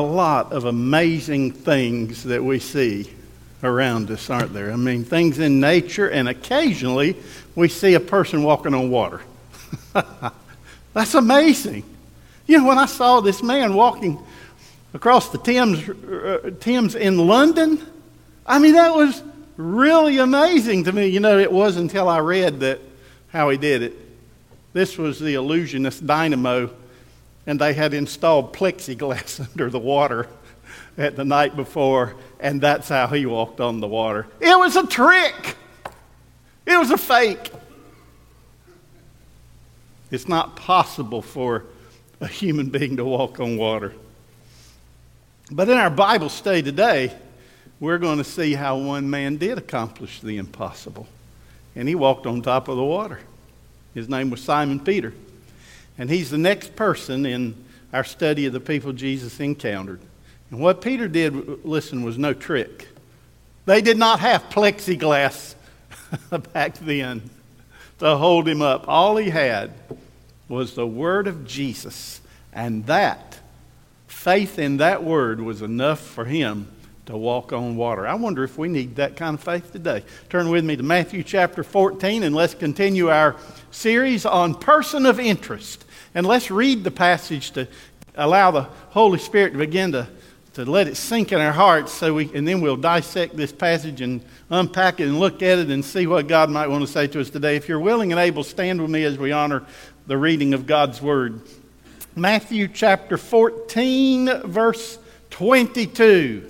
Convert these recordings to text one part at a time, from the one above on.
a lot of amazing things that we see around us, aren't there? I mean, things in nature, and occasionally we see a person walking on water. That's amazing. You know, when I saw this man walking across the Thames, uh, Thames in London, I mean, that was really amazing to me. You know, it was until I read that how he did it. This was the illusionist dynamo, and they had installed plexiglass under the water at the night before, and that's how he walked on the water. It was a trick. It was a fake. It's not possible for a human being to walk on water. But in our Bible study today, we're going to see how one man did accomplish the impossible. And he walked on top of the water. His name was Simon Peter. And he's the next person in our study of the people Jesus encountered. And what Peter did, listen, was no trick. They did not have plexiglass back then to hold him up. All he had was the word of Jesus. And that, faith in that word, was enough for him to walk on water. I wonder if we need that kind of faith today. Turn with me to Matthew chapter 14 and let's continue our series on person of interest. And let's read the passage to allow the Holy Spirit to begin to, to let it sink in our hearts so we and then we'll dissect this passage and unpack it and look at it and see what God might want to say to us today. If you're willing and able, stand with me as we honor the reading of God's word. Matthew chapter 14, verse 22.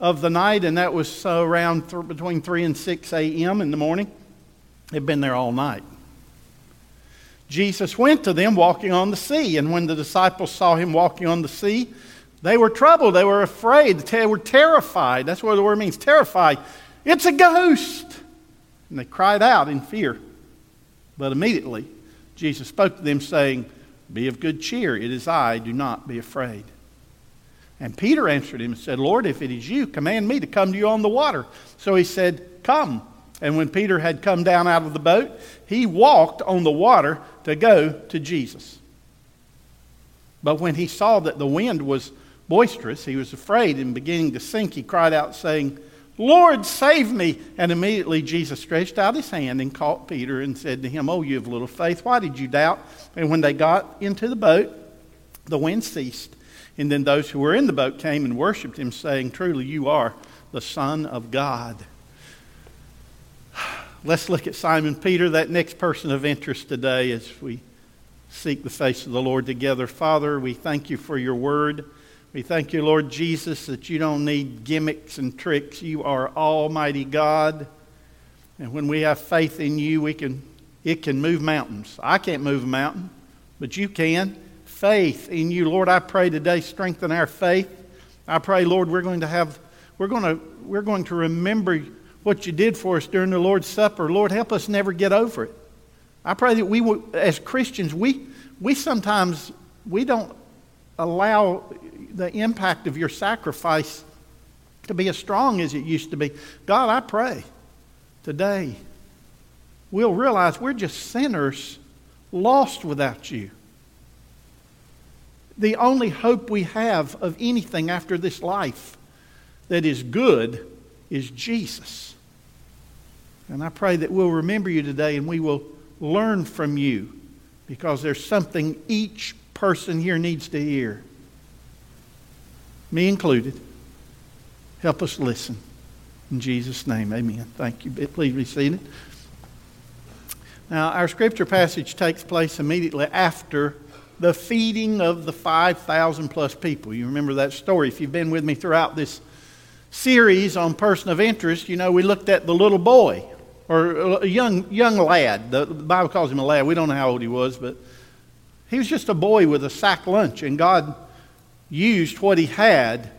of the night, and that was around th- between 3 and 6 a.m. in the morning. They'd been there all night. Jesus went to them walking on the sea, and when the disciples saw him walking on the sea, they were troubled. They were afraid. They were terrified. That's what the word means terrified. It's a ghost. And they cried out in fear. But immediately, Jesus spoke to them, saying, Be of good cheer. It is I. Do not be afraid. And Peter answered him and said, Lord, if it is you, command me to come to you on the water. So he said, Come. And when Peter had come down out of the boat, he walked on the water to go to Jesus. But when he saw that the wind was boisterous, he was afraid and beginning to sink, he cried out, saying, Lord, save me. And immediately Jesus stretched out his hand and caught Peter and said to him, Oh, you have little faith, why did you doubt? And when they got into the boat, the wind ceased and then those who were in the boat came and worshiped him, saying, Truly, you are the Son of God. Let's look at Simon Peter, that next person of interest today, as we seek the face of the Lord together. Father, we thank you for your word. We thank you, Lord Jesus, that you don't need gimmicks and tricks. You are Almighty God. And when we have faith in you, we can, it can move mountains. I can't move a mountain, but you can faith in you. Lord, I pray today strengthen our faith. I pray, Lord, we're going to have we're going to we're going to remember what you did for us during the Lord's Supper. Lord, help us never get over it. I pray that we as Christians, we we sometimes we don't allow the impact of your sacrifice to be as strong as it used to be. God, I pray today we'll realize we're just sinners lost without you the only hope we have of anything after this life that is good is Jesus. And I pray that we'll remember you today and we will learn from you because there's something each person here needs to hear. Me included. Help us listen. In Jesus' name, amen. Thank you. Please be seated. Now, our scripture passage takes place immediately after the feeding of the 5,000 plus people. You remember that story. If you've been with me throughout this series on person of interest, you know, we looked at the little boy or a young, young lad. The, Bible calls him a lad. We don't know how old he was, but he was just a boy with a sack lunch, and God used what he had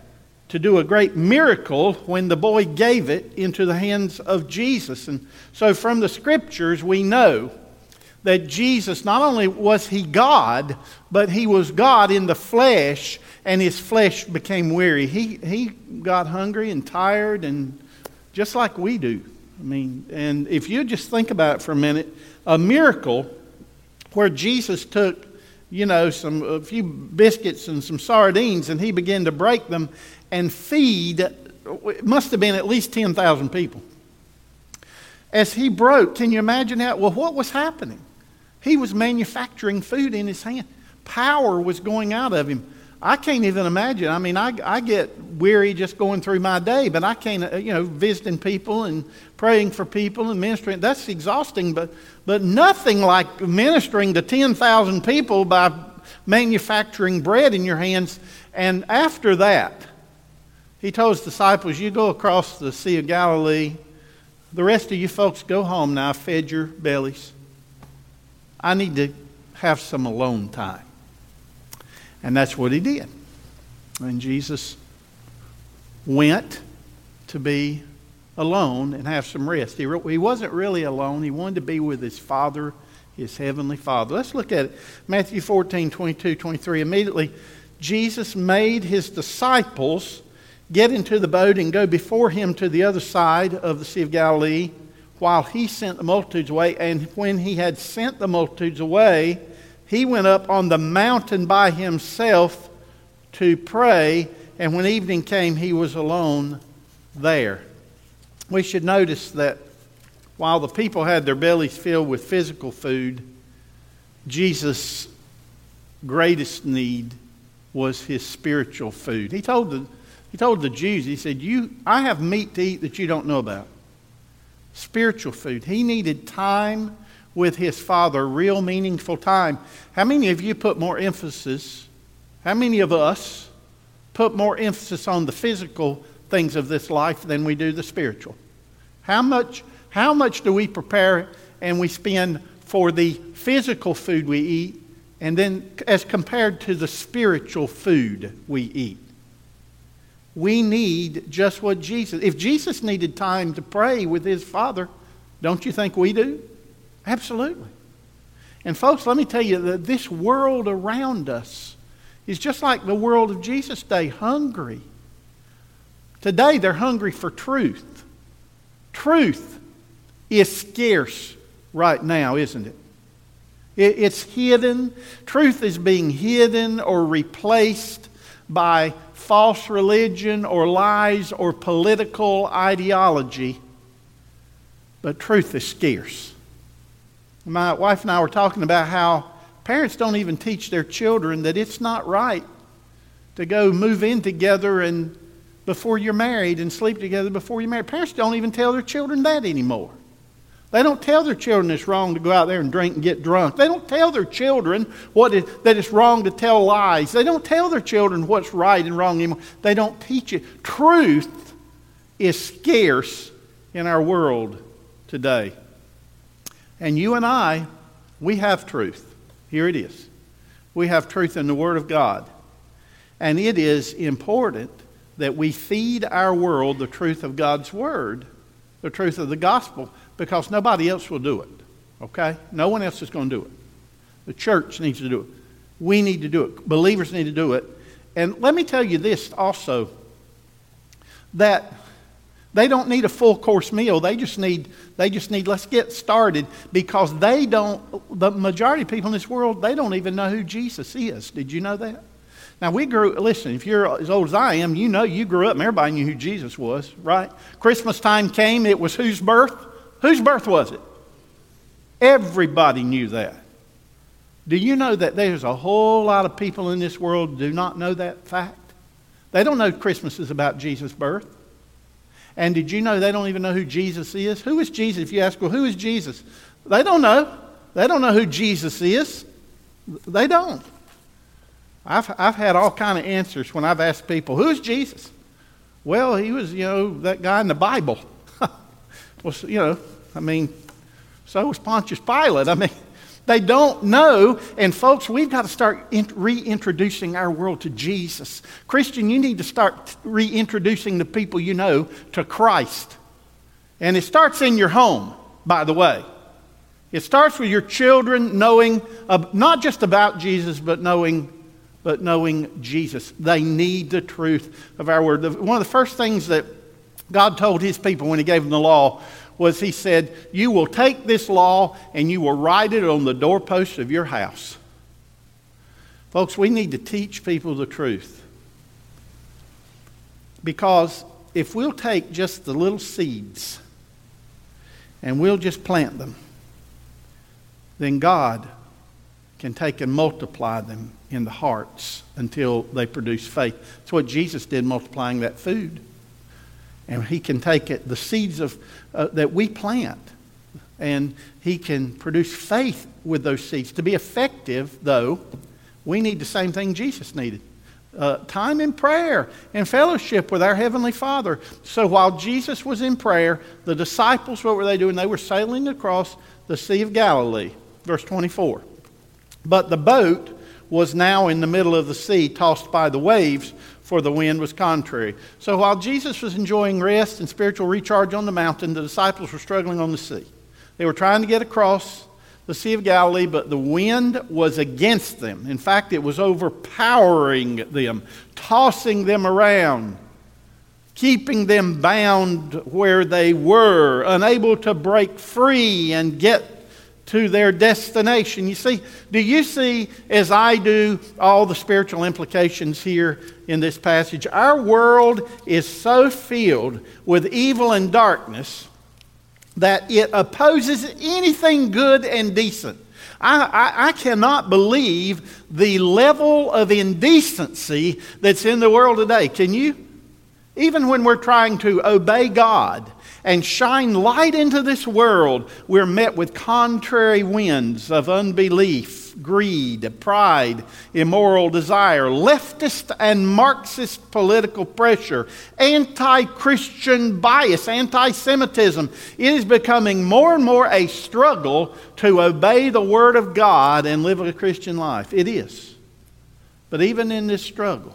to do a great miracle when the boy gave it into the hands of Jesus. And so from the scriptures, we know that Jesus, not only was he God, but he was God in the flesh, and his flesh became weary. He, he got hungry and tired, and just like we do. I mean, and if you just think about it for a minute, a miracle where Jesus took, you know, some a few biscuits and some sardines, and he began to break them and feed. It must have been at least ten thousand people. As he broke, can you imagine that? Well, what was happening? He was manufacturing food in his hand. Power was going out of him. I can't even imagine. I mean, I, I get weary just going through my day, but I can't, uh, you know, visiting people and praying for people and ministering. That's exhausting, but, but nothing like ministering to 10,000 people by manufacturing bread in your hands. And after that, he told his disciples, You go across the Sea of Galilee. The rest of you folks go home now. Fed your bellies. I need to have some alone time. And that's what he did. And Jesus went to be alone and have some rest. He, he wasn't really alone, he wanted to be with his Father, his heavenly Father. Let's look at it. Matthew 14, 22, 23. Immediately, Jesus made his disciples get into the boat and go before him to the other side of the Sea of Galilee while he sent the multitudes away. And when he had sent the multitudes away, he went up on the mountain by himself to pray. And when evening came, he was alone there. We should notice that while the people had their bellies filled with physical food, Jesus' greatest need was his spiritual food. He told the, he told the Jews, he said, you, I have meat to eat that you don't know about spiritual food. He needed time with his father, real meaningful time. How many of you put more emphasis, how many of us put more emphasis on the physical things of this life than we do the spiritual? How much, how much do we prepare and we spend for the physical food we eat and then as compared to the spiritual food we eat? We need just what Jesus. If Jesus needed time to pray with his Father, don't you think we do? Absolutely. And folks, let me tell you that this world around us is just like the world of Jesus' day, hungry. Today they're hungry for truth. Truth is scarce right now, isn't it? It's hidden. Truth is being hidden or replaced by false religion or lies or political ideology, but truth is scarce. My wife and I were talking about how parents don't even teach their children that it's not right to go move in together and before you're married and sleep together before you're married. Parents don't even tell their children that anymore. They don't tell their children it's wrong to go out there and drink and get drunk. They don't tell their children what is, that it's wrong to tell lies. They don't tell their children what's right and wrong anymore. They don't teach it. Truth is scarce in our world today. And you and I, we have truth. Here it is. We have truth in the Word of God. And it is important that we feed our world the truth of God's Word, the truth of the gospel because nobody else will do it. Okay? No one else is going to do it. The church needs to do it. We need to do it. Believers need to do it. And let me tell you this also that they don't need a full course meal. They just need they just need let's get started because they don't the majority of people in this world they don't even know who Jesus is. Did you know that? Now we grew listen, if you're as old as I am, you know you grew up and everybody knew who Jesus was, right? Christmas time came, it was whose birth? Whose birth was it? Everybody knew that. Do you know that there's a whole lot of people in this world do not know that fact? They don't know Christmas is about Jesus' birth. And did you know they don't even know who Jesus is? Who is Jesus? If you ask, well, who is Jesus? They don't know. They don't know who Jesus is. They don't. I've, I've had all kind of answers when I've asked people, who is Jesus? Well, he was, you know, that guy in the Bible. Well, you know, I mean, so was Pontius Pilate. I mean, They don't know. And, folks, we've got to start reintroducing our world to Jesus. Christian, you need to start reintroducing the people you know to Christ. And it starts in your home, by the way. It starts with your children knowing uh, not just about Jesus, but knowing, but knowing Jesus. They need the truth of our word. One of the first things that God told his people when he gave them the law was he said, You will take this law and you will write it on the doorpost of your house. Folks, we need to teach people the truth. Because if we'll take just the little seeds and we'll just plant them, then God can take and multiply them in the hearts until they produce faith. That's what Jesus did multiplying that food. And he can take it, the seeds of, uh, that we plant, and he can produce faith with those seeds. To be effective, though, we need the same thing Jesus needed. Uh, time in prayer and fellowship with our Heavenly Father. So while Jesus was in prayer, the disciples, what were they doing? They were sailing across the Sea of Galilee. Verse 24. But the boat was now in the middle of the sea, tossed by the waves, for the wind was contrary. So while Jesus was enjoying rest and spiritual recharge on the mountain, the disciples were struggling on the sea. They were trying to get across the Sea of Galilee, but the wind was against them. In fact, it was overpowering them, tossing them around, keeping them bound where they were, unable to break free and get to their destination. You see, do you see, as I do, all the spiritual implications here in this passage? Our world is so filled with evil and darkness that it opposes anything good and decent. I, I, I, cannot believe the level of indecency that's in the world today. Can you? Even when we're trying to obey God and shine light into this world, we're met with contrary winds of unbelief, greed, pride, immoral desire, leftist and Marxist political pressure, anti Christian bias, anti Semitism. It is becoming more and more a struggle to obey the Word of God and live a Christian life. It is. But even in this struggle,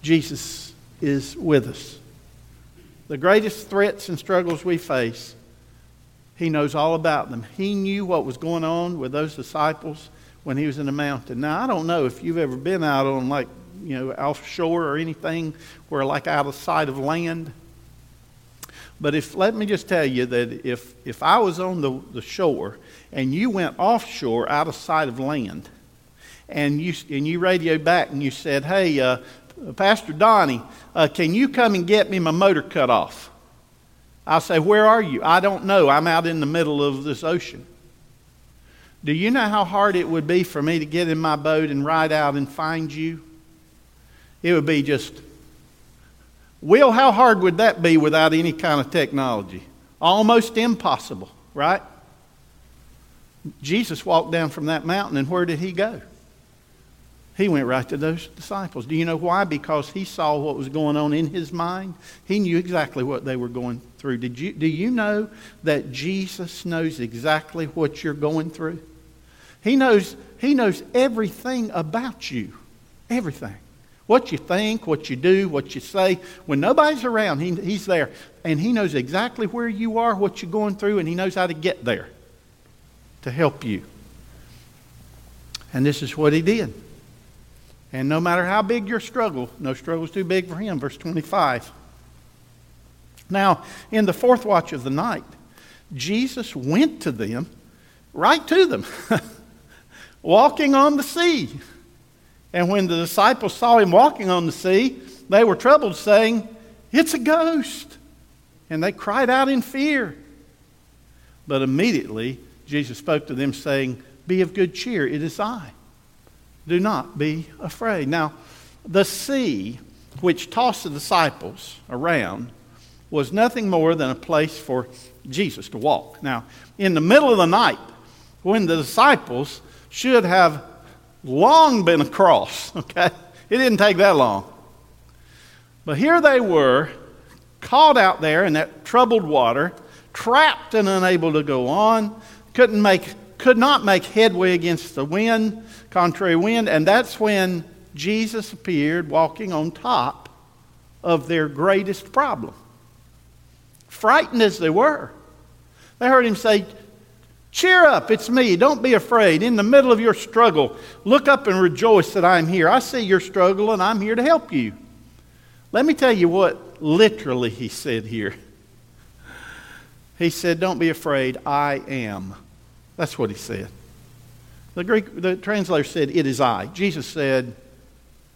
Jesus is with us the greatest threats and struggles we face, he knows all about them. He knew what was going on with those disciples when he was in the mountain. Now, I don't know if you've ever been out on, like, you know, offshore or anything where, like, out of sight of land. But if, let me just tell you that if, if I was on the, the shore and you went offshore out of sight of land, and you, and you radioed back and you said, hey, uh, Pastor Donnie, uh, can you come and get me my motor cut off? I'll say, Where are you? I don't know. I'm out in the middle of this ocean. Do you know how hard it would be for me to get in my boat and ride out and find you? It would be just, Will, how hard would that be without any kind of technology? Almost impossible, right? Jesus walked down from that mountain, and where did he go? He went right to those disciples. Do you know why? Because he saw what was going on in his mind. He knew exactly what they were going through. Did you, do you know that Jesus knows exactly what you're going through? He knows, he knows everything about you. Everything. What you think, what you do, what you say. When nobody's around, he, he's there. And he knows exactly where you are, what you're going through, and he knows how to get there to help you. And this is what he did. And no matter how big your struggle, no struggle is too big for him. Verse 25. Now, in the fourth watch of the night, Jesus went to them, right to them, walking on the sea. And when the disciples saw him walking on the sea, they were troubled, saying, It's a ghost. And they cried out in fear. But immediately Jesus spoke to them, saying, Be of good cheer, it is I. Do not be afraid. Now, the sea which tossed the disciples around was nothing more than a place for Jesus to walk. Now, in the middle of the night, when the disciples should have long been across, okay? It didn't take that long. But here they were, caught out there in that troubled water, trapped and unable to go on, couldn't make could not make headway against the wind, contrary wind, and that's when Jesus appeared walking on top of their greatest problem. Frightened as they were, they heard him say, Cheer up, it's me. Don't be afraid. In the middle of your struggle, look up and rejoice that I'm here. I see your struggle and I'm here to help you. Let me tell you what literally he said here. He said, Don't be afraid, I am. That's what he said. The Greek, the translator said, It is I. Jesus said,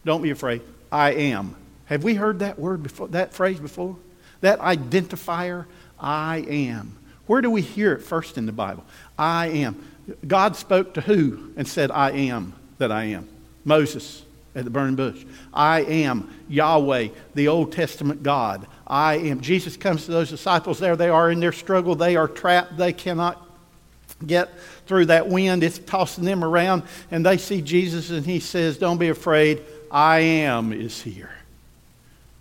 Don't be afraid, I am. Have we heard that word before, that phrase before? That identifier, I am. Where do we hear it first in the Bible? I am. God spoke to who and said, I am that I am? Moses at the burning bush. I am Yahweh, the Old Testament God. I am. Jesus comes to those disciples there. They are in their struggle. They are trapped. They cannot get through that wind. It's tossing them around. And they see Jesus and he says, Don't be afraid. I am is here.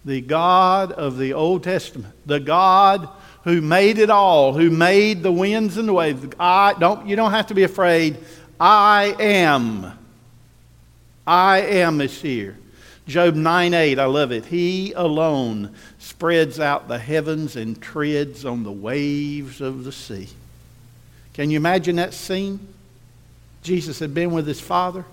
The God of the Old Testament, the God who made it all, who made the winds and the waves. I don't you don't have to be afraid. I am. I am is here. Job 9 8, I love it. He alone spreads out the heavens and treads on the waves of the sea. Can you imagine that scene? Jesus had been with his Father.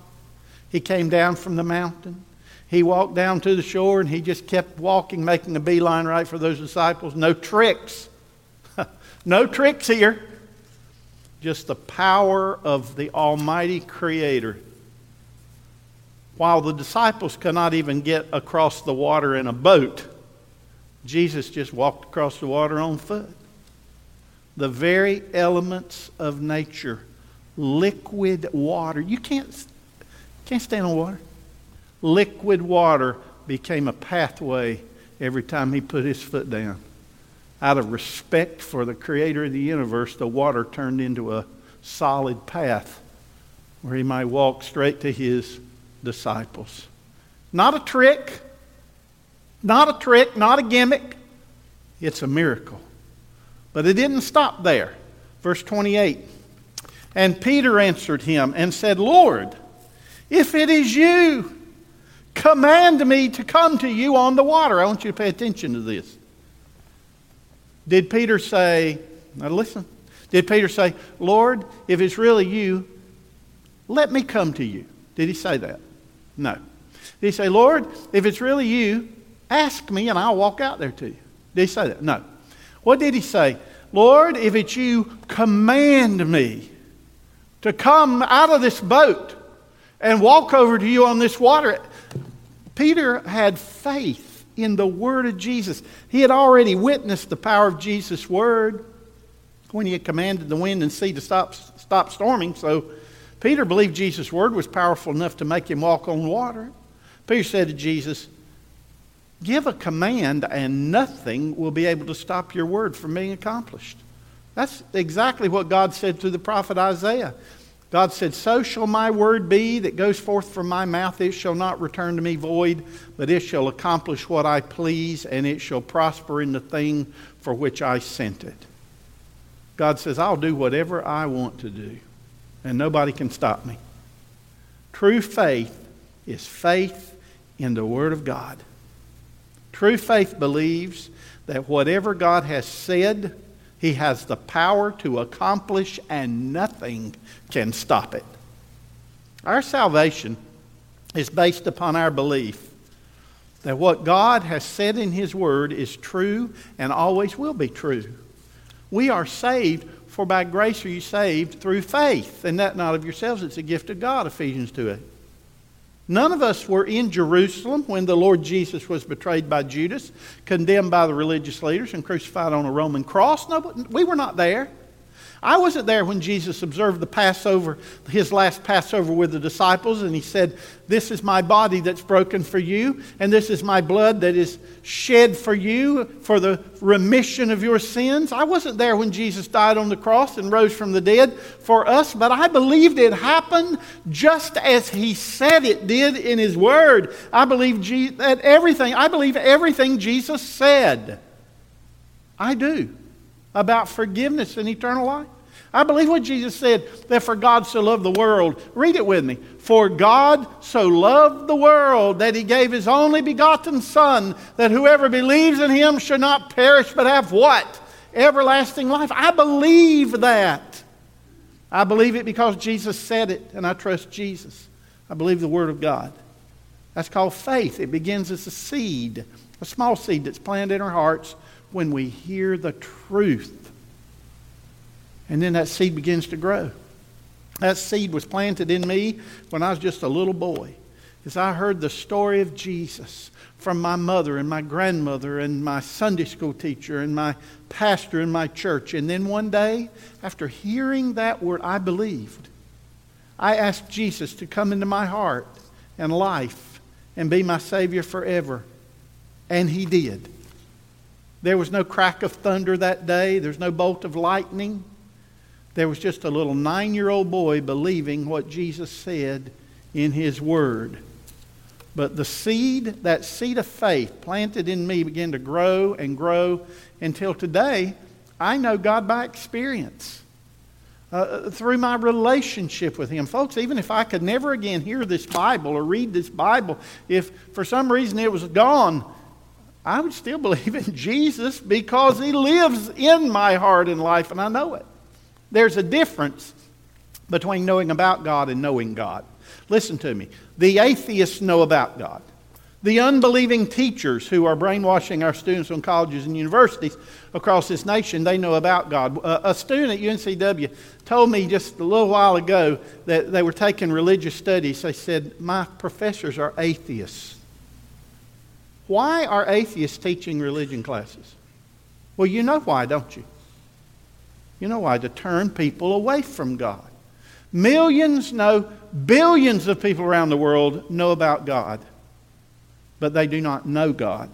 He came down from the mountain. He walked down to the shore and he just kept walking, making a beeline right for those disciples. No tricks. no tricks here. Just the power of the Almighty Creator. While the disciples could not even get across the water in a boat, Jesus just walked across the water on foot. The very elements of nature, liquid water. You can't, can't stand on water. Liquid water became a pathway every time he put his foot down out of respect for the creator of the universe, the water turned into a solid path where he might walk straight to his disciples. Not a trick, not a trick, not a gimmick. It's a miracle. But it didn't stop there. Verse 28 And Peter answered him and said, Lord, if it is you, command me to come to you on the water. I want you to pay attention to this. Did Peter say, now listen, did Peter say, Lord, if it's really you, let me come to you? Did he say that? No. Did he say, Lord, if it's really you, ask me and I'll walk out there to you? Did he say that? No. What did he say? Lord, if it's you, command me to come out of this boat and walk over to you on this water. Peter had faith in the Word of Jesus. He had already witnessed the power of Jesus' Word when he had commanded the wind and sea to stop, stop storming. So Peter believed Jesus' Word was powerful enough to make him walk on water. Peter said to Jesus, Give a command, and nothing will be able to stop your word from being accomplished. That's exactly what God said to the prophet Isaiah. God said, So shall my word be that goes forth from my mouth. It shall not return to me void, but it shall accomplish what I please, and it shall prosper in the thing for which I sent it. God says, I'll do whatever I want to do, and nobody can stop me. True faith is faith in the Word of God. True faith believes that whatever God has said, He has the power to accomplish, and nothing can stop it. Our salvation is based upon our belief that what God has said in His Word is true and always will be true. We are saved, for by grace are you saved through faith, and that not of yourselves, it's a gift of God, Ephesians 2 8. None of us were in Jerusalem when the Lord Jesus was betrayed by Judas, condemned by the religious leaders, and crucified on a Roman cross. No, we were not there. I wasn't there when Jesus observed the Passover, his last Passover with the disciples, and he said, This is my body that's broken for you, and this is my blood that is shed for you for the remission of your sins. I wasn't there when Jesus died on the cross and rose from the dead for us, but I believed it happened just as he said it did in his word. I believe that everything, I believe everything Jesus said. I do about forgiveness and eternal life. I believe what Jesus said that for God so loved the world. Read it with me. For God so loved the world that he gave his only begotten Son, that whoever believes in him should not perish but have what? Everlasting life. I believe that. I believe it because Jesus said it, and I trust Jesus. I believe the Word of God. That's called faith. It begins as a seed, a small seed that's planted in our hearts when we hear the truth. And then that seed begins to grow. That seed was planted in me when I was just a little boy. As I heard the story of Jesus from my mother and my grandmother and my Sunday school teacher and my pastor in my church. And then one day, after hearing that word, I believed. I asked Jesus to come into my heart and life and be my Savior forever. And He did. There was no crack of thunder that day, there's no bolt of lightning. There was just a little nine year old boy believing what Jesus said in His Word. But the seed, that seed of faith planted in me, began to grow and grow until today I know God by experience. Uh, through my relationship with Him. Folks, even if I could never again hear this Bible or read this Bible, if for some reason it was gone, I would still believe in Jesus because He lives in my heart and life, and I know it. There's a difference between knowing about God and knowing God. Listen to me. The atheists know about God. The unbelieving teachers who are brainwashing our students in colleges and universities across this nation, they know about God. Uh, a student at UNCW told me just a little while ago that they were taking religious studies. They said, My professors are atheists. Why are atheists teaching religion classes? Well, you know why, don't you? You know why? To turn people away from God. Millions, no, billions of people around the world know about God, but they do not know God.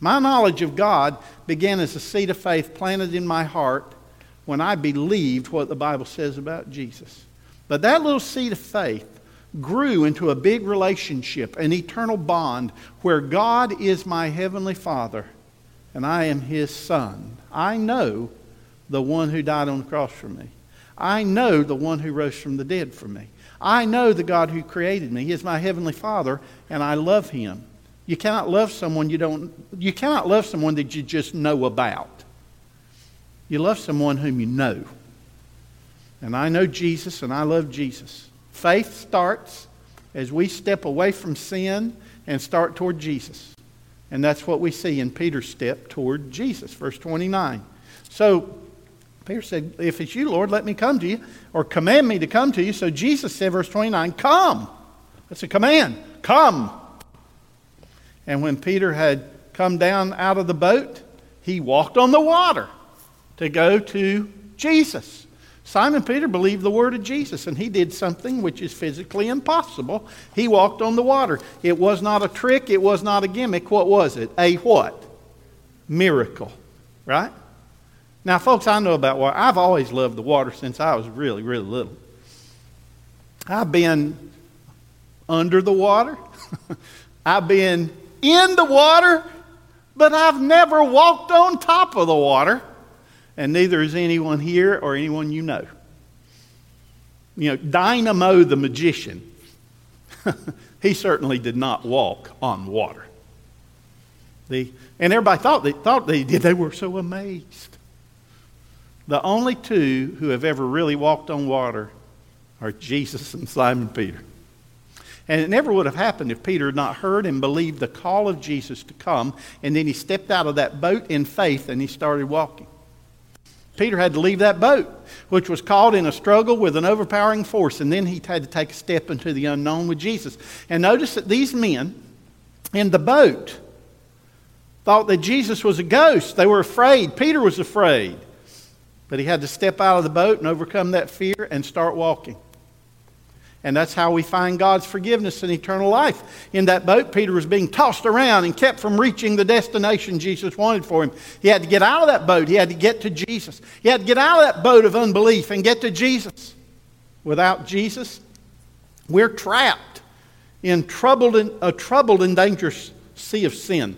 My knowledge of God began as a seed of faith planted in my heart when I believed what the Bible says about Jesus. But that little seed of faith grew into a big relationship, an eternal bond where God is my heavenly Father and I am his son. I know the one who died on the cross for me. I know the one who rose from the dead for me. I know the God who created me. He is my heavenly Father, and I love him. You cannot love someone you don't you cannot love someone that you just know about. You love someone whom you know. And I know Jesus and I love Jesus. Faith starts as we step away from sin and start toward Jesus. And that's what we see in Peter's step toward Jesus, verse 29. So Peter said, If it's you, Lord, let me come to you, or command me to come to you. So Jesus said, verse 29, Come. That's a command. Come. And when Peter had come down out of the boat, he walked on the water to go to Jesus. Simon Peter believed the word of Jesus, and he did something which is physically impossible. He walked on the water. It was not a trick, it was not a gimmick. What was it? A what? Miracle. Right? Now, folks, I know about water. I've always loved the water since I was really, really little. I've been under the water, I've been in the water, but I've never walked on top of the water, and neither is anyone here or anyone you know. You know, Dynamo the magician, he certainly did not walk on water. The, and everybody thought they, thought they did. They were so amazed. The only two who have ever really walked on water are Jesus and Simon Peter. And it never would have happened if Peter had not heard and believed the call of Jesus to come, and then he stepped out of that boat in faith and he started walking. Peter had to leave that boat, which was caught in a struggle with an overpowering force, and then he had to take a step into the unknown with Jesus. And notice that these men in the boat thought that Jesus was a ghost. They were afraid. Peter was afraid. But he had to step out of the boat and overcome that fear and start walking. And that's how we find God's forgiveness and eternal life. In that boat, Peter was being tossed around and kept from reaching the destination Jesus wanted for him. He had to get out of that boat. He had to get to Jesus. He had to get out of that boat of unbelief and get to Jesus. Without Jesus, we're trapped in troubled and, a troubled and dangerous sea of sin.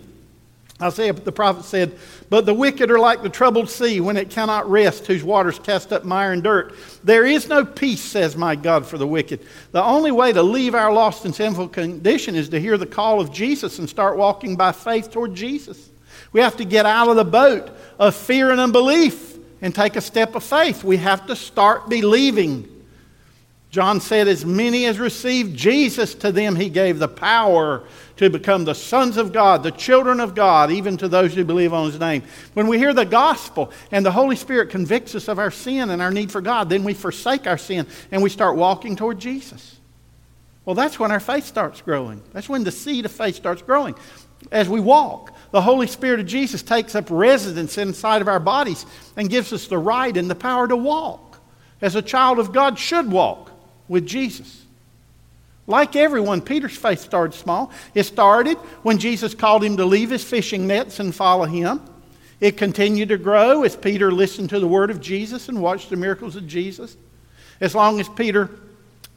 Isaiah the prophet said, But the wicked are like the troubled sea when it cannot rest, whose waters cast up mire and dirt. There is no peace, says my God, for the wicked. The only way to leave our lost and sinful condition is to hear the call of Jesus and start walking by faith toward Jesus. We have to get out of the boat of fear and unbelief and take a step of faith. We have to start believing. John said, As many as received Jesus, to them he gave the power to become the sons of God, the children of God, even to those who believe on his name. When we hear the gospel and the Holy Spirit convicts us of our sin and our need for God, then we forsake our sin and we start walking toward Jesus. Well, that's when our faith starts growing. That's when the seed of faith starts growing. As we walk, the Holy Spirit of Jesus takes up residence inside of our bodies and gives us the right and the power to walk as a child of God should walk with Jesus. Like everyone, Peter's faith started small. It started when Jesus called him to leave his fishing nets and follow him. It continued to grow as Peter listened to the word of Jesus and watched the miracles of Jesus. As long as Peter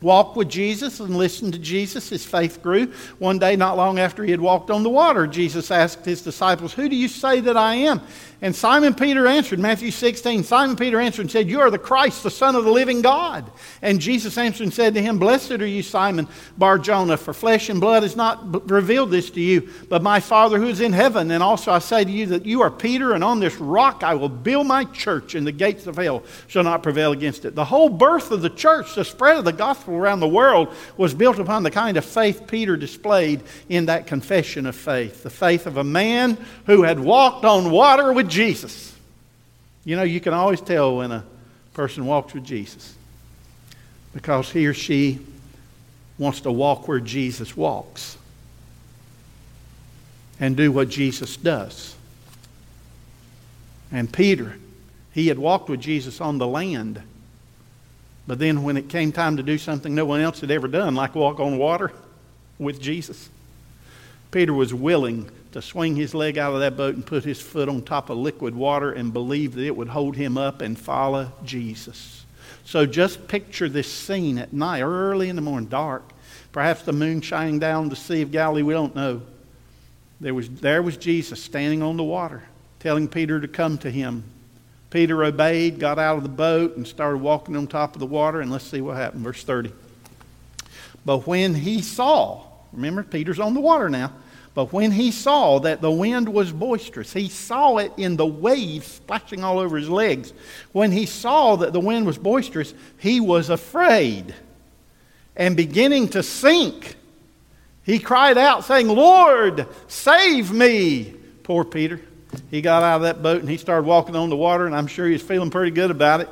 walked with Jesus and listened to Jesus, his faith grew. One day, not long after he had walked on the water, Jesus asked his disciples, Who do you say that I am? And Simon Peter answered, Matthew 16, Simon Peter answered and said, You are the Christ, the Son of the living God. And Jesus answered and said to him, Blessed are you, Simon Bar Jonah, for flesh and blood has not revealed this to you, but my Father who is in heaven. And also I say to you that you are Peter, and on this rock I will build my church, and the gates of hell shall not prevail against it. The whole birth of the church, the spread of the gospel around the world, was built upon the kind of faith Peter displayed in that confession of faith. The faith of a man who had walked on water with Jesus. You know, you can always tell when a person walks with Jesus because he or she wants to walk where Jesus walks and do what Jesus does. And Peter, he had walked with Jesus on the land. But then when it came time to do something no one else had ever done, like walk on water with Jesus, Peter was willing to swing his leg out of that boat and put his foot on top of liquid water and believe that it would hold him up and follow Jesus. So just picture this scene at night, early in the morning, dark. Perhaps the moon shining down the Sea of Galilee, we don't know. There was, there was Jesus standing on the water, telling Peter to come to him. Peter obeyed, got out of the boat, and started walking on top of the water. And let's see what happened. Verse 30. But when he saw, remember, Peter's on the water now. But when he saw that the wind was boisterous, he saw it in the waves splashing all over his legs. When he saw that the wind was boisterous, he was afraid and beginning to sink. He cried out, saying, Lord, save me. Poor Peter. He got out of that boat and he started walking on the water, and I'm sure he was feeling pretty good about it.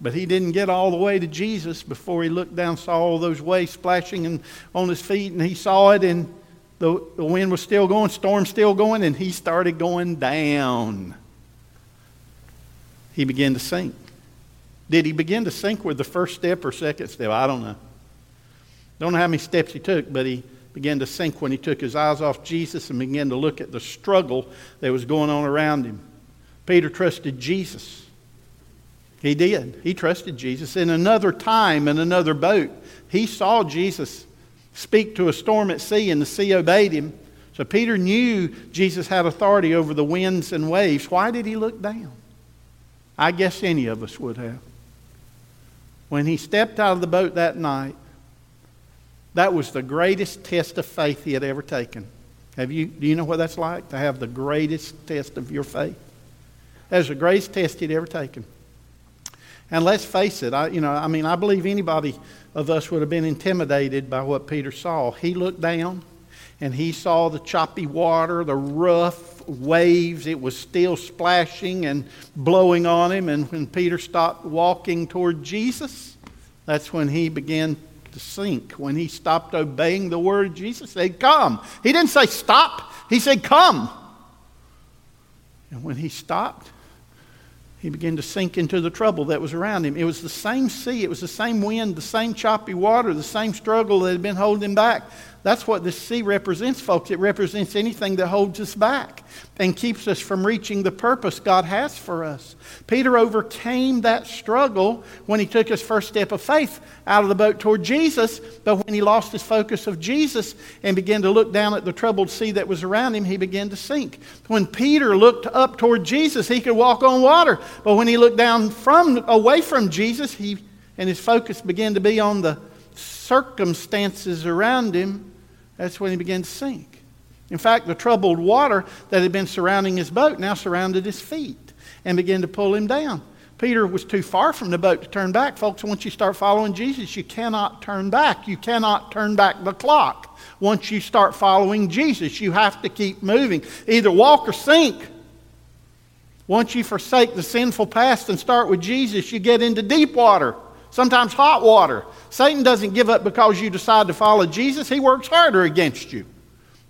But he didn't get all the way to Jesus before he looked down, saw all those waves splashing and on his feet, and he saw it, and the, the wind was still going, storm still going, and he started going down. He began to sink. Did he begin to sink with the first step or second step? I don't know. Don't know how many steps he took, but he began to sink when he took his eyes off Jesus and began to look at the struggle that was going on around him. Peter trusted Jesus. He did. He trusted Jesus. In another time, in another boat, he saw Jesus speak to a storm at sea, and the sea obeyed him. So Peter knew Jesus had authority over the winds and waves. Why did he look down? I guess any of us would have. When he stepped out of the boat that night, that was the greatest test of faith he had ever taken. Have you, do you know what that's like? To have the greatest test of your faith? That was the greatest test he'd ever taken. And let's face it, I, you know, I mean, I believe anybody of us would have been intimidated by what Peter saw. He looked down and he saw the choppy water, the rough waves. It was still splashing and blowing on him. And when Peter stopped walking toward Jesus, that's when he began to sink. When he stopped obeying the word Jesus, said, Come. He didn't say stop, he said, Come. And when he stopped, he began to sink into the trouble that was around him. It was the same sea, it was the same wind, the same choppy water, the same struggle that had been holding him back. That's what the sea represents, folks. It represents anything that holds us back and keeps us from reaching the purpose God has for us. Peter overcame that struggle when he took his first step of faith out of the boat toward Jesus, but when he lost his focus of Jesus and began to look down at the troubled sea that was around him, he began to sink. When Peter looked up toward Jesus, he could walk on water, but when he looked down from away from Jesus, he and his focus began to be on the circumstances around him, that's when he began to sink. In fact, the troubled water that had been surrounding his boat now surrounded his feet and began to pull him down. Peter was too far from the boat to turn back. Folks, once you start following Jesus, you cannot turn back. You cannot turn back the clock. Once you start following Jesus, you have to keep moving. Either walk or sink. Once you forsake the sinful past and start with Jesus, you get into deep water, sometimes hot water. Satan doesn't give up because you decide to follow Jesus, he works harder against you.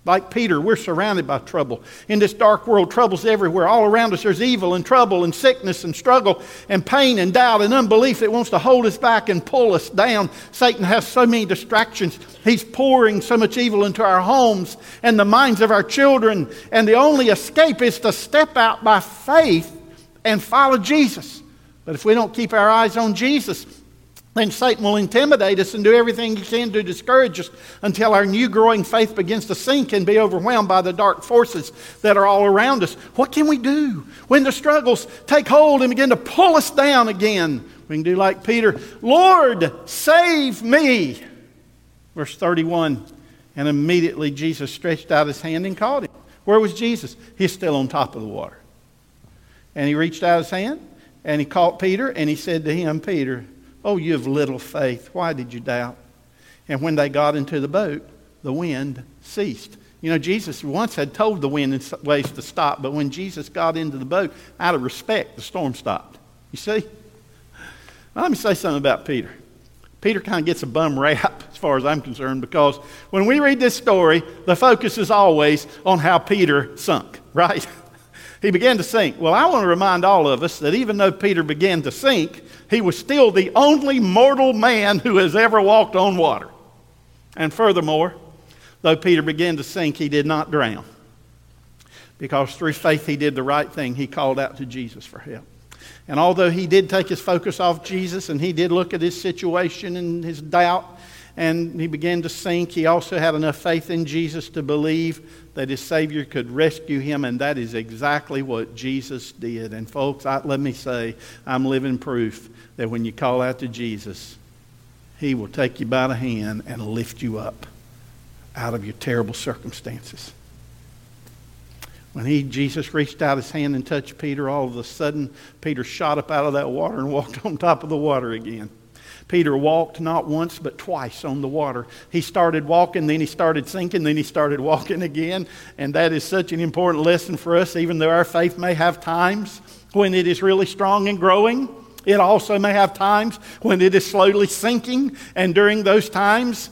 Like Peter, we're surrounded by trouble. In this dark world, trouble's everywhere. All around us, there's evil and trouble and sickness and struggle and pain and doubt and unbelief that wants to hold us back and pull us down. Satan has so many distractions. He's pouring so much evil into our homes and the minds of our children. And the only escape is to step out by faith and follow Jesus. But if we don't keep our eyes on Jesus, then Satan will intimidate us and do everything he can to discourage us until our new growing faith begins to sink and be overwhelmed by the dark forces that are all around us. What can we do when the struggles take hold and begin to pull us down again? We can do like Peter Lord, save me. Verse 31. And immediately Jesus stretched out his hand and caught him. Where was Jesus? He's still on top of the water. And he reached out his hand and he caught Peter and he said to him, Peter, Oh, you have little faith. Why did you doubt? And when they got into the boat, the wind ceased. You know, Jesus once had told the wind and waves to stop, but when Jesus got into the boat, out of respect, the storm stopped. You see? let me say something about Peter. Peter kind of gets a bum rap as far as I'm concerned because when we read this story, the focus is always on how Peter sunk, right? He began to sink. Well, I want to remind all of us that even though Peter began to sink, he was still the only mortal man who has ever walked on water. And furthermore, though Peter began to sink, he did not drown. Because through faith he did the right thing. He called out to Jesus for help. And although he did take his focus off Jesus and he did look at his situation and his doubt, and he began to sink, he also had enough faith in Jesus to believe that his Savior could rescue him, and that is exactly what Jesus did. And folks, I, let me say, I'm living proof that when you call out to Jesus, he will take you by the hand and lift you up out of your terrible circumstances. When he, Jesus reached out his hand and touched Peter, all of a sudden, Peter shot up out of that water and walked on top of the water again. Peter walked not once but twice on the water. He started walking, then he started sinking, then he started walking again. And that is such an important lesson for us, even though our faith may have times when it is really strong and growing. It also may have times when it is slowly sinking, and during those times,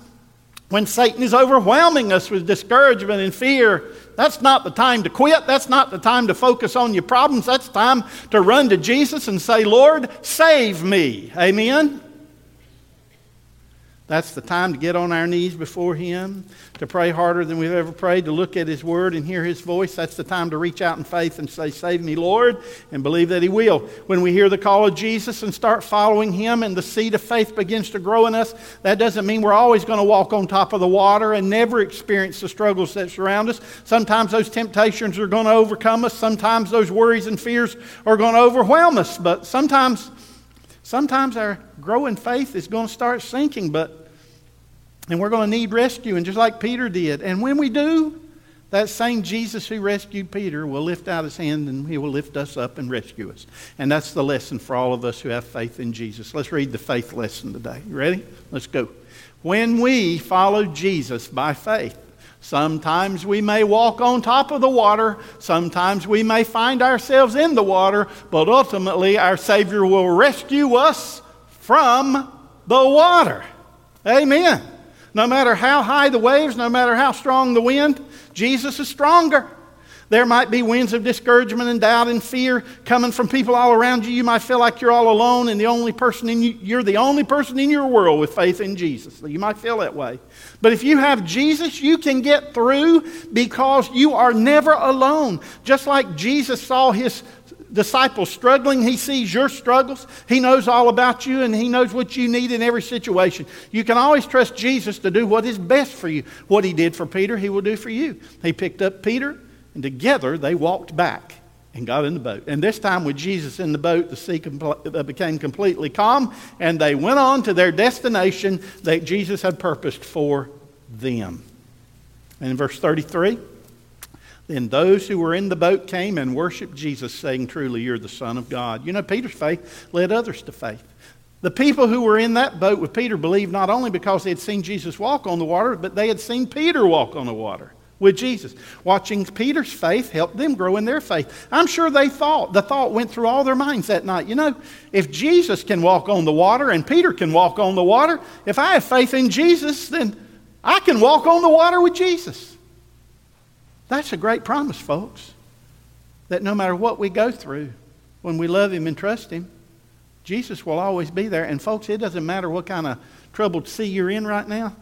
when Satan is overwhelming us with discouragement and fear, that's not the time to quit. That's not the time to focus on your problems. That's time to run to Jesus and say, Lord, save me. Amen. That's the time to get on our knees before Him, to pray harder than we've ever prayed, to look at His Word and hear His voice. That's the time to reach out in faith and say, Save me, Lord, and believe that He will. When we hear the call of Jesus and start following Him and the seed of faith begins to grow in us, that doesn't mean we're always going to walk on top of the water and never experience the struggles that surround us. Sometimes those temptations are going to overcome us, sometimes those worries and fears are going to overwhelm us, but sometimes Sometimes our growing faith is going to start sinking, but and we're going to need rescue, and just like Peter did. And when we do, that same Jesus who rescued Peter will lift out his hand and he will lift us up and rescue us. And that's the lesson for all of us who have faith in Jesus. Let's read the faith lesson today. You ready? Let's go. When we follow Jesus by faith, Sometimes we may walk on top of the water. Sometimes we may find ourselves in the water, but ultimately our Savior will rescue us from the water. Amen. No matter how high the waves, no matter how strong the wind, Jesus is stronger. There might be winds of discouragement and doubt and fear coming from people all around you. You might feel like you're all alone and the only person in you, you're the only person in your world with faith in Jesus. You might feel that way. But if you have Jesus, you can get through because you are never alone. Just like Jesus saw his disciples struggling, he sees your struggles. He knows all about you and he knows what you need in every situation. You can always trust Jesus to do what is best for you. What he did for Peter, he will do for you. He picked up Peter and together they walked back and got in the boat. And this time, with Jesus in the boat, the sea compl- uh, became completely calm, and they went on to their destination that Jesus had purposed for them. And in verse 33, then those who were in the boat came and worshiped Jesus, saying, Truly, you're the Son of God. You know, Peter's faith led others to faith. The people who were in that boat with Peter believed not only because they had seen Jesus walk on the water, but they had seen Peter walk on the water with Jesus. Watching Peter's faith helped them grow in their faith. I'm sure they thought, the thought went through all their minds that night. You know, if Jesus can walk on the water and Peter can walk on the water, if I have faith in Jesus, then I can walk on the water with Jesus. That's a great promise, folks. That no matter what we go through, when we love Him and trust Him, Jesus will always be there. And, folks, it doesn't matter what kind of troubled sea you're in right now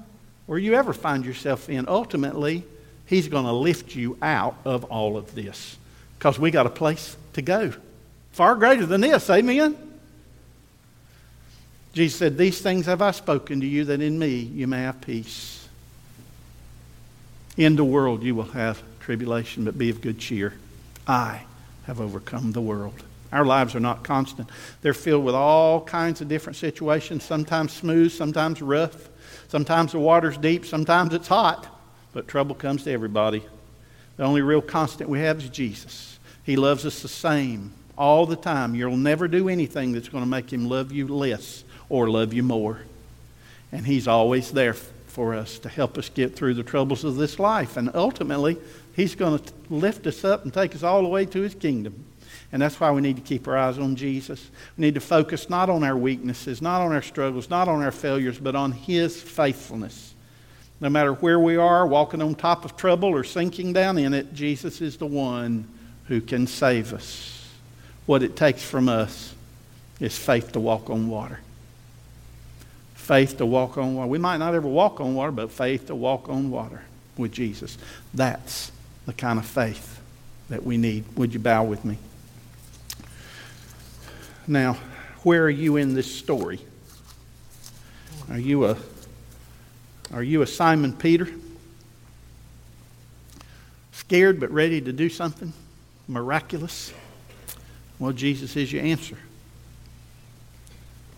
or you ever find yourself in. Ultimately, He's going to lift you out of all of this because we got a place to go. Far greater than this, amen? Jesus said, These things have I spoken to you that in me you may have peace. In the world you will have tribulation, but be of good cheer. I have overcome the world. Our lives are not constant. They're filled with all kinds of different situations, sometimes smooth, sometimes rough. Sometimes the water's deep, sometimes it's hot. But trouble comes to everybody. The only real constant we have is Jesus. He loves us the same all the time. You'll never do anything that's going to make him love you less or love you more. And he's always there for us to help us get through the troubles of this life. And ultimately, he's going to lift us up and take us all the way to his kingdom. And that's why we need to keep our eyes on Jesus. We need to focus not on our weaknesses, not on our struggles, not on our failures, but on his faithfulness. No matter where we are, walking on top of trouble or sinking down in it, Jesus is the one who can save us. What it takes from us is faith to walk on water. Faith to walk on water. We might not ever walk on water, but faith to walk on water with Jesus. That's the kind of faith that we need. Would you bow with me? Now, where are you in this story? Are you a are you a Simon Peter? Scared but ready to do something miraculous? Well, Jesus is your answer.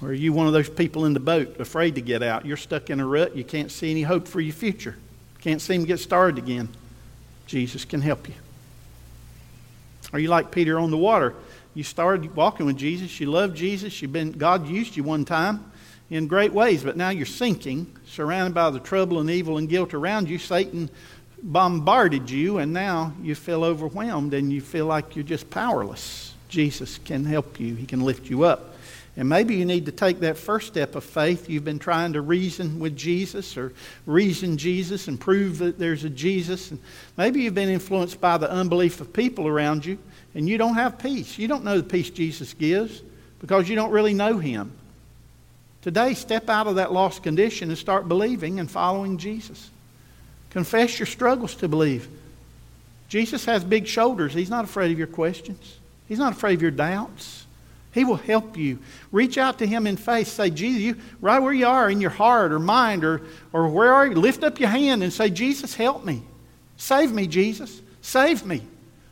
Or are you one of those people in the boat afraid to get out? You're stuck in a rut. You can't see any hope for your future. Can't seem to get started again. Jesus can help you. Are you like Peter on the water? You started walking with Jesus. You love Jesus. You've been, God used you one time in great ways, but now you're sinking, surrounded by the trouble and evil and guilt around you. Satan bombarded you, and now you feel overwhelmed and you feel like you're just powerless. Jesus can help you, He can lift you up. And maybe you need to take that first step of faith. You've been trying to reason with Jesus or reason Jesus and prove that there's a Jesus. And maybe you've been influenced by the unbelief of people around you and you don't have peace. You don't know the peace Jesus gives because you don't really know Him. Today, step out of that lost condition and start believing and following Jesus. Confess your struggles to believe. Jesus has big shoulders. He's not afraid of your questions, He's not afraid of your doubts. He will help you. Reach out to Him in faith. Say, Jesus, you, right where you are in your heart or mind or, or where are you, lift up your hand and say, Jesus, help me. Save me, Jesus. Save me.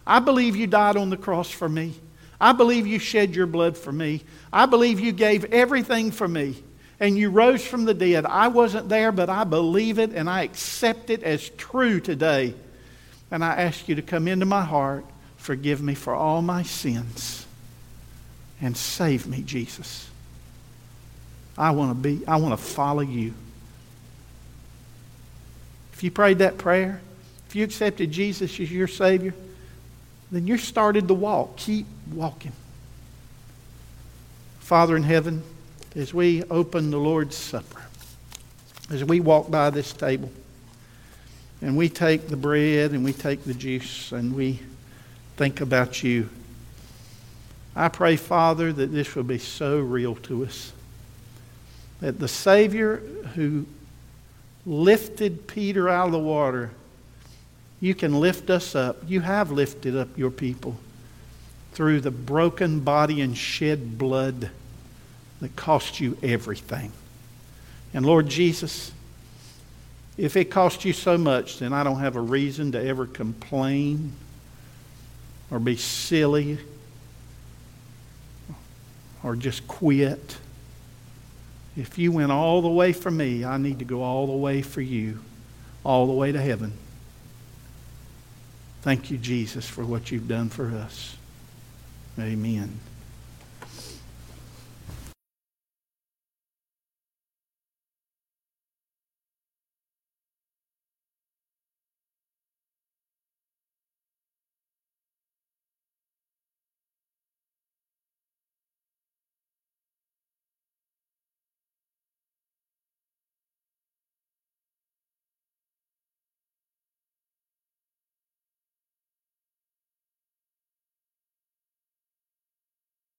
I believe you died on the cross for me. I believe you shed your blood for me. I believe you gave everything for me and you rose from the dead. I wasn't there, but I believe it and I accept it as true today. And I ask you to come into my heart, forgive me for all my sins, and save me, Jesus. I want to be, I want to follow you. If you prayed that prayer, if you accepted Jesus as your Savior, then you started the walk. Keep walking. Father in heaven, as we open the Lord's Supper, as we walk by this table, and we take the bread and we take the juice and we think about you. I pray, Father, that this will be so real to us. That the Savior who lifted Peter out of the water, you can lift us up. You have lifted up your people through the broken body and shed blood that cost you everything. And Lord Jesus, if it cost you so much, then I don't have a reason to ever complain or be silly or just quit. If you went all the way for me, I need to go all the way for you, all the way to heaven. Thank you, Jesus, for what you've done for us. Amen.